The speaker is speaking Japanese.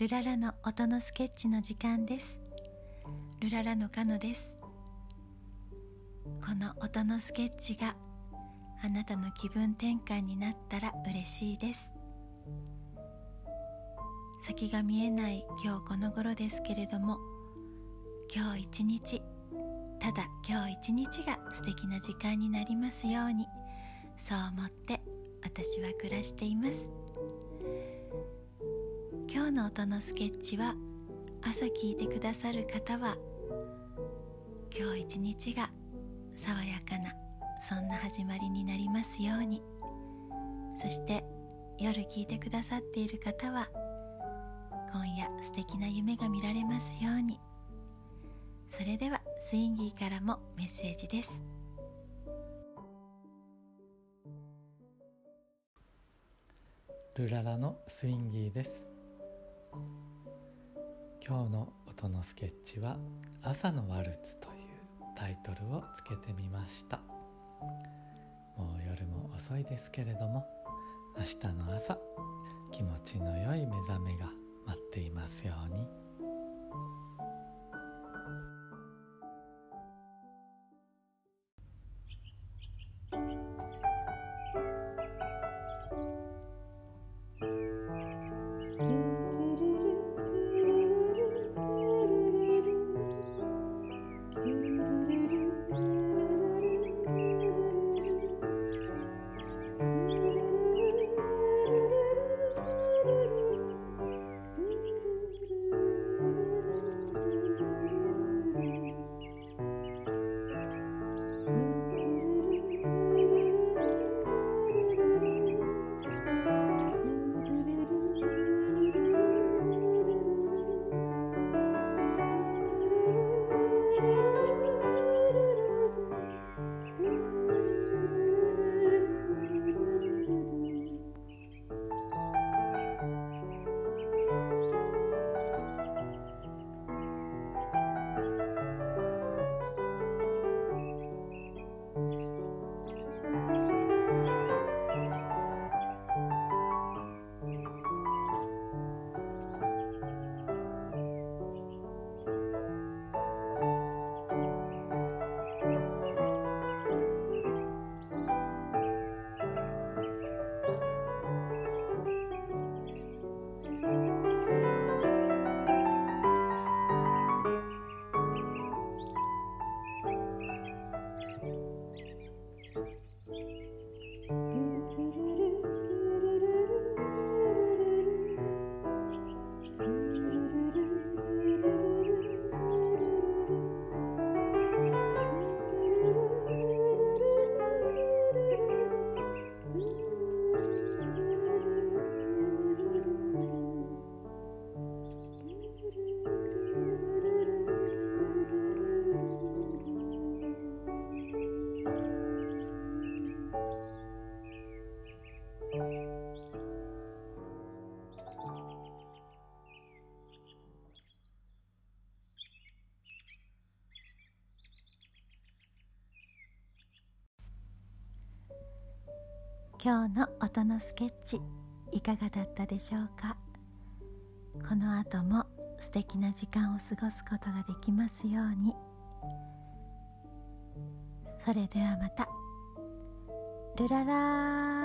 ルララの音のスケッチの時間です。ルララのカノです。この音のスケッチがあなたの気分転換になったら嬉しいです。先が見えない今日この頃ですけれども今日一日ただ今日一日が素敵な時間になりますようにそう思って私は暮らしています。今日の音のスケッチは朝聞いてくださる方は今日一日が爽やかなそんな始まりになりますように。そして夜聞いてくださっている方は今夜素敵な夢が見られますように。それではスインギーからもメッセージです。ルララのスインギーです。今日の音のスケッチは朝のワルツというタイトルをつけてみました。もう夜も遅いですけれども明日の朝気持ちの良い目覚めが今日の音のスケッチいかがだったでしょうか？この後も素敵な時間を過ごすことができますように。それではまた。ルララ